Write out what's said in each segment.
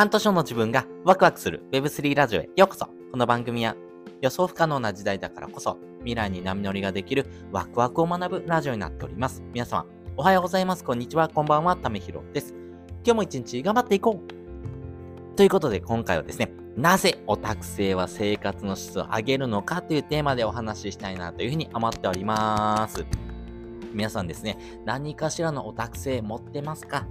半年後の自分がワクワクする Web3 ラジオへようこそこの番組は予想不可能な時代だからこそ未来に波乗りができるワクワクを学ぶラジオになっております。皆様、おはようございます。こんにちは。こんばんは。ためひろです。今日も一日頑張っていこうということで今回はですね、なぜオタク性は生活の質を上げるのかというテーマでお話ししたいなというふうに思っております。皆さんですね、何かしらのオタク性持ってますか？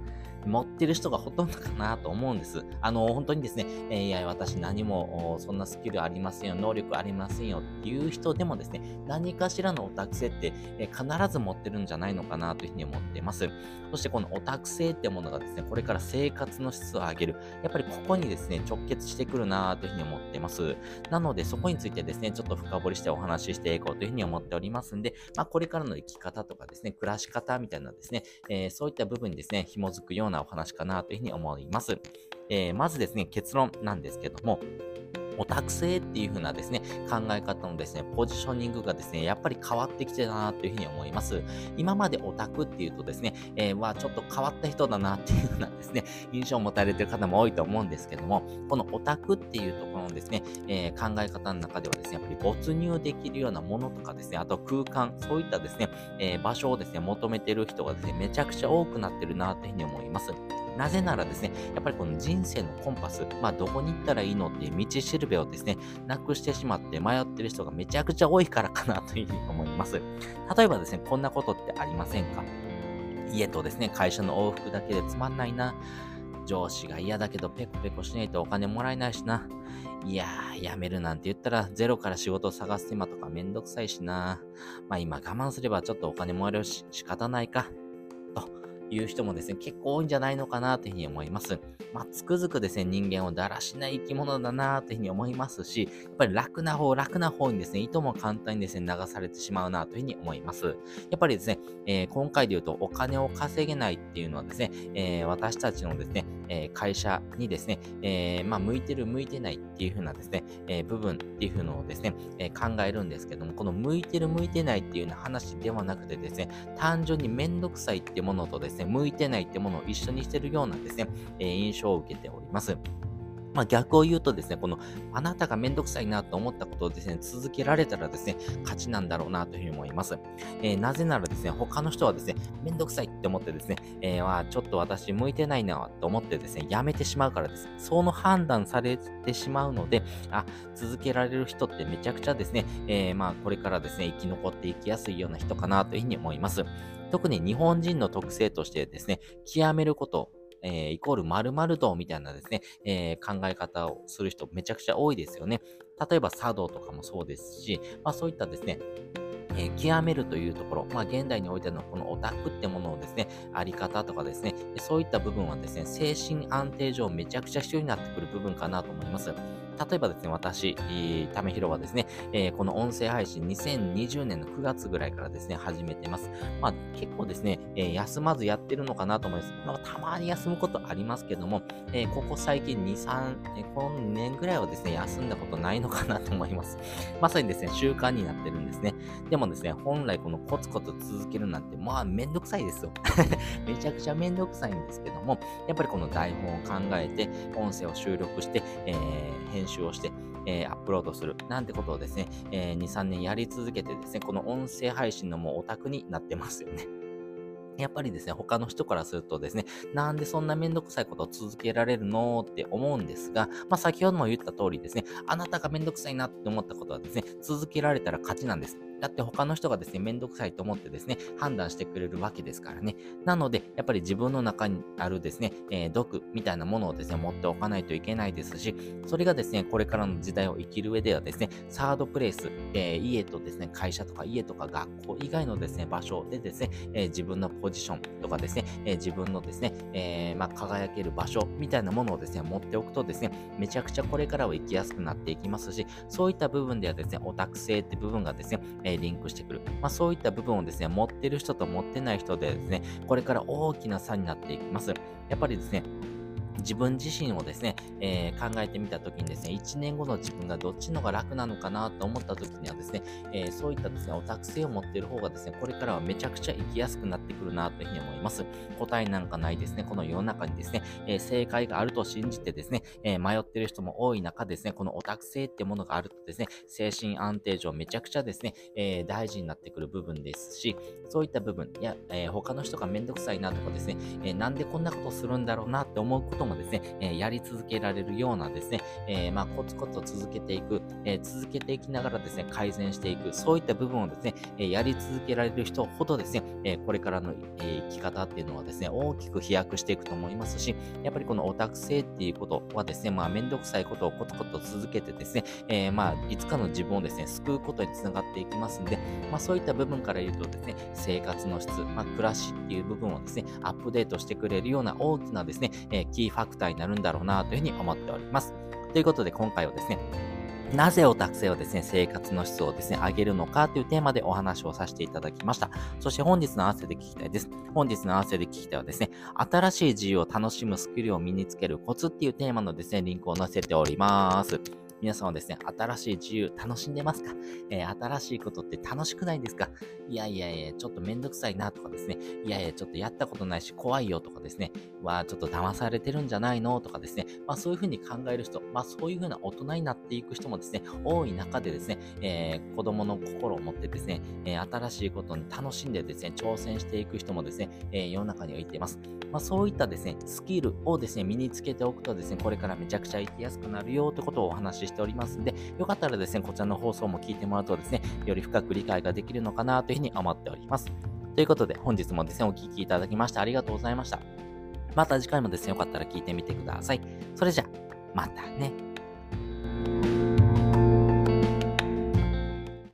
持ってる人がほとんどかなと思うんです。あの、本当にですね、えー、いや、私何もそんなスキルありませんよ、能力ありませんよっていう人でもですね、何かしらのオタク性って、えー、必ず持ってるんじゃないのかなというふうに思っています。そしてこのオタク性ってものがですね、これから生活の質を上げる。やっぱりここにですね、直結してくるなというふうに思っています。なので、そこについてですね、ちょっと深掘りしてお話ししていこうというふうに思っておりますんで、まあ、これからの生き方とかですね、暮らし方みたいなですね、えー、そういった部分にですね、紐づくようななお話かなというふうに思います。えー、まずですね、結論なんですけども、オタク性っていう風なですね、考え方のですね、ポジショニングがですね、やっぱり変わってきてたなというふうに思います。今までオタクっていうとですね、えー、はちょっと変わった人だなっていう風なですね、印象を持たれてる方も多いと思うんですけども、このオタクっていうところのですね、えー、考え方の中ではですね、やっぱり没入できるようなものとかですね、あと空間、そういったですね、えー、場所をですね、求めてる人がですね、めちゃくちゃ多くなってるなというふうに思います。なぜならですね、やっぱりこの人生のコンパス、まあどこに行ったらいいのっていう道しるべをですね、なくしてしまって迷ってる人がめちゃくちゃ多いからかなというふうに思います。例えばですね、こんなことってありませんか？家とですね、会社の往復だけでつまんないな。上司が嫌だけどペコペコしないとお金もらえないしな。いやー、辞めるなんて言ったらゼロから仕事を探す手間とかめんどくさいしな。まあ今我慢すればちょっとお金もらえるし仕方ないか。いう人もですね、結構多いんじゃないのかなというふうに思います。まあ、つくづくですね、人間をだらしない生き物だなというふうに思いますし、やっぱり楽な方、楽な方にですね、いとも簡単にですね、流されてしまうなというふうに思います。やっぱりですね、えー、今回で言うとお金を稼げないっていうのはですね、えー、私たちのですね、えー、会社にですね、えまあ、向いてる、向いてないっていう風なですね、え部分っていう風のをですね、え考えるんですけども、この向いてる、向いてないっていうような話ではなくてですね、単純にめんどくさいってものとですね、向いてないってものを一緒にしてるようなですね、え印象を受けております。まあ、逆を言うとですね、このあなたがめんどくさいなと思ったことをですね、続けられたらですね、勝ちなんだろうなというふうに思います。えー、なぜならですね、他の人はですね、めんどくさいって思ってですね、えー、はちょっと私向いてないなと思ってですね、やめてしまうからです。その判断されてしまうので、あ、続けられる人ってめちゃくちゃですね、えー、まあこれからですね、生き残っていきやすいような人かなというふうに思います。特に日本人の特性としてですね、極めること、えー、イコール〇〇度みたいなですね、えー、考え方をする人めちゃくちゃ多いですよね。例えば茶道とかもそうですし、まあそういったですね、えー、極めるというところ、まあ、現代においてのこのオタクってものをですね、あり方とかですね、そういった部分はですね、精神安定上めちゃくちゃ必要になってくる部分かなと思います。例えばですね、私、ためひろはですね、えー、この音声配信2020年の9月ぐらいからですね、始めてます。まあ結構ですね、えー、休まずやってるのかなと思います。まあ、たまに休むことありますけども、えー、ここ最近2、3、えー、今年ぐらいはですね、休んだことないのかなと思います。まさにですね、習慣になってるんですね。でもですね、本来このコツコツ続けるなんて、まあめんどくさいですよ。めちゃくちゃめんどくさいんですけども、やっぱりこの台本を考えて、音声を収録して、えー、編集をして、えー、アップロードするなんてことをですね、えー、2、3年やり続けてですね、この音声配信のもうオタクになってますよね。やっぱりですね、他の人からするとですね、なんでそんなめんどくさいことを続けられるのって思うんですが、まあ先ほども言った通りですね、あなたがめんどくさいなって思ったことはですね、続けられたら勝ちなんです。だって他の人がですね、めんどくさいと思ってですね、判断してくれるわけですからね。なので、やっぱり自分の中にあるですね、えー、毒みたいなものをですね、持っておかないといけないですし、それがですね、これからの時代を生きる上ではですね、サードプレイス、えー、家とですね、会社とか家とか学校以外のですね、場所でですね、えー、自分のポジションとかですね、え自分のですね、えまあ、輝ける場所みたいなものをですね、持っておくとですね、めちゃくちゃこれからは生きやすくなっていきますし、そういった部分ではですね、オタク性って部分がですね、リンクしてくる。まあ、そういった部分をですね、持ってる人と持ってない人でですね、これから大きな差になっていきます。やっぱりですね、自分自身をですね、えー、考えてみたときにですね、1年後の自分がどっちのが楽なのかなと思ったときにはですね、えー、そういったですね、オタク性を持っている方がですね、これからはめちゃくちゃ生きやすくなってくるなというふうに思います。答えなんかないですね、この世の中にですね、えー、正解があると信じてですね、え迷っている人も多い中ですね、このオタク性ってものがあるとですね、精神安定上めちゃくちゃですね、え大事になってくる部分ですし、そういった部分、いや、え他の人がめんどくさいなとかですね、えなんでこんなことするんだろうなって思うことももですね、えやり続けられるようなですね、えまあ、コツコツ続けていく、え続けていきながらですね、改善していく、そういった部分をですね、えやり続けられる人ほどですね、えこれからの、え生き方っていうのはですね、大きく飛躍していくと思いますし、やっぱりこのオタク性っていうことはですね、まあ、めんどくさいことをコツコツ続けてですね、え、まあ、いつかの自分をですね、救うことにつながっていきますんで、まあ、そういった部分から言うとですね、生活の質、まあ、暮らしっていう部分をですね、アップデートしてくれるような大きなですね、えー、キーファクターになるんだろうなというふうに思っております。ということで、今回はですね、なぜオタク性をですね、生活の質をですね、上げるのかというテーマでお話をさせていただきました。そして本日の合わせで聞きたいです。本日の合わせで聞きたいはですね、新しい自由を楽しむスキルを身につけるコツっていうテーマのですね、リンクを載せております。皆さんはですね、新しい自由楽しんでますか、えー、新しいことって楽しくないですか？いやいやいや、ちょっとめんどくさいなとかですね、いやいや、ちょっとやったことないし怖いよとかですね、わちょっと騙されてるんじゃないのとかですね、まあそういうふうに考える人、まあそういうふうな大人になっていく人もですね、多い中でですね、えー、子供の心を持ってですね、えー、新しいことに楽しんでですね、挑戦していく人もですね、えー、世の中にはいています。まあそういったですね、スキルをですね、身につけておくとですね、これからめちゃくちゃ生きやすくなるよということをお話ししておりますんで、よかったらですね、こちらの放送も聞いてもらうとですね、より深く理解ができるのかなというふうに思っております。ということで、本日もですね、お聴きいただきましてありがとうございました。また次回もですね、よかったら聞いてみてください。それじゃ、またね。